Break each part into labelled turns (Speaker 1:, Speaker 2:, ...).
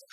Speaker 1: Thank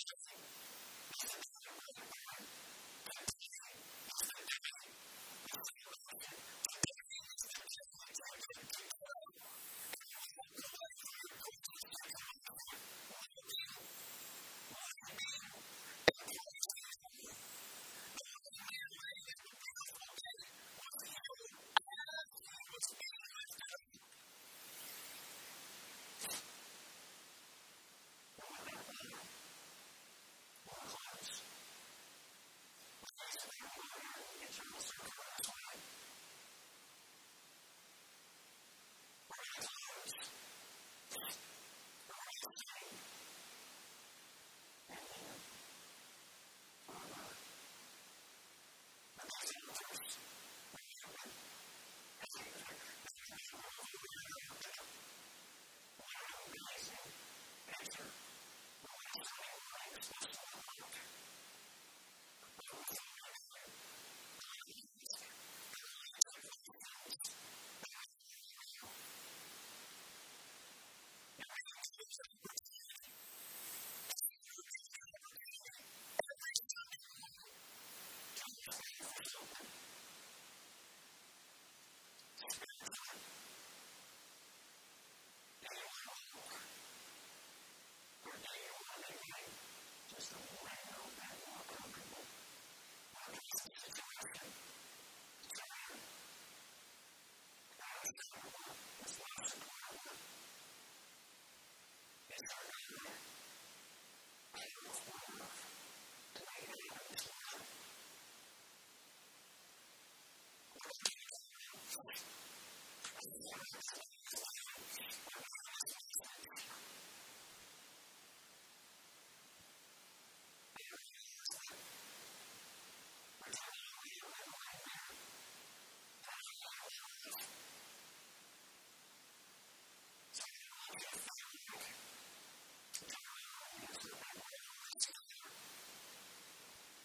Speaker 1: just a thing. Thank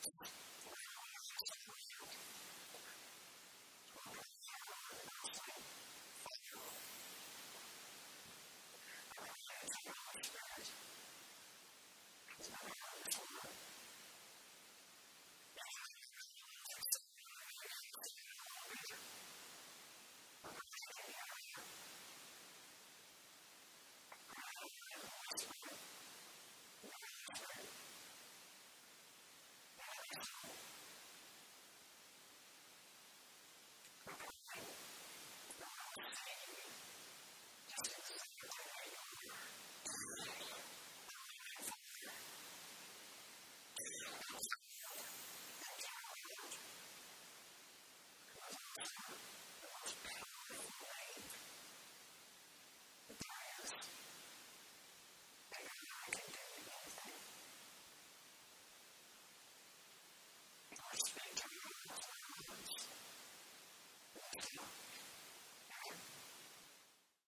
Speaker 1: you.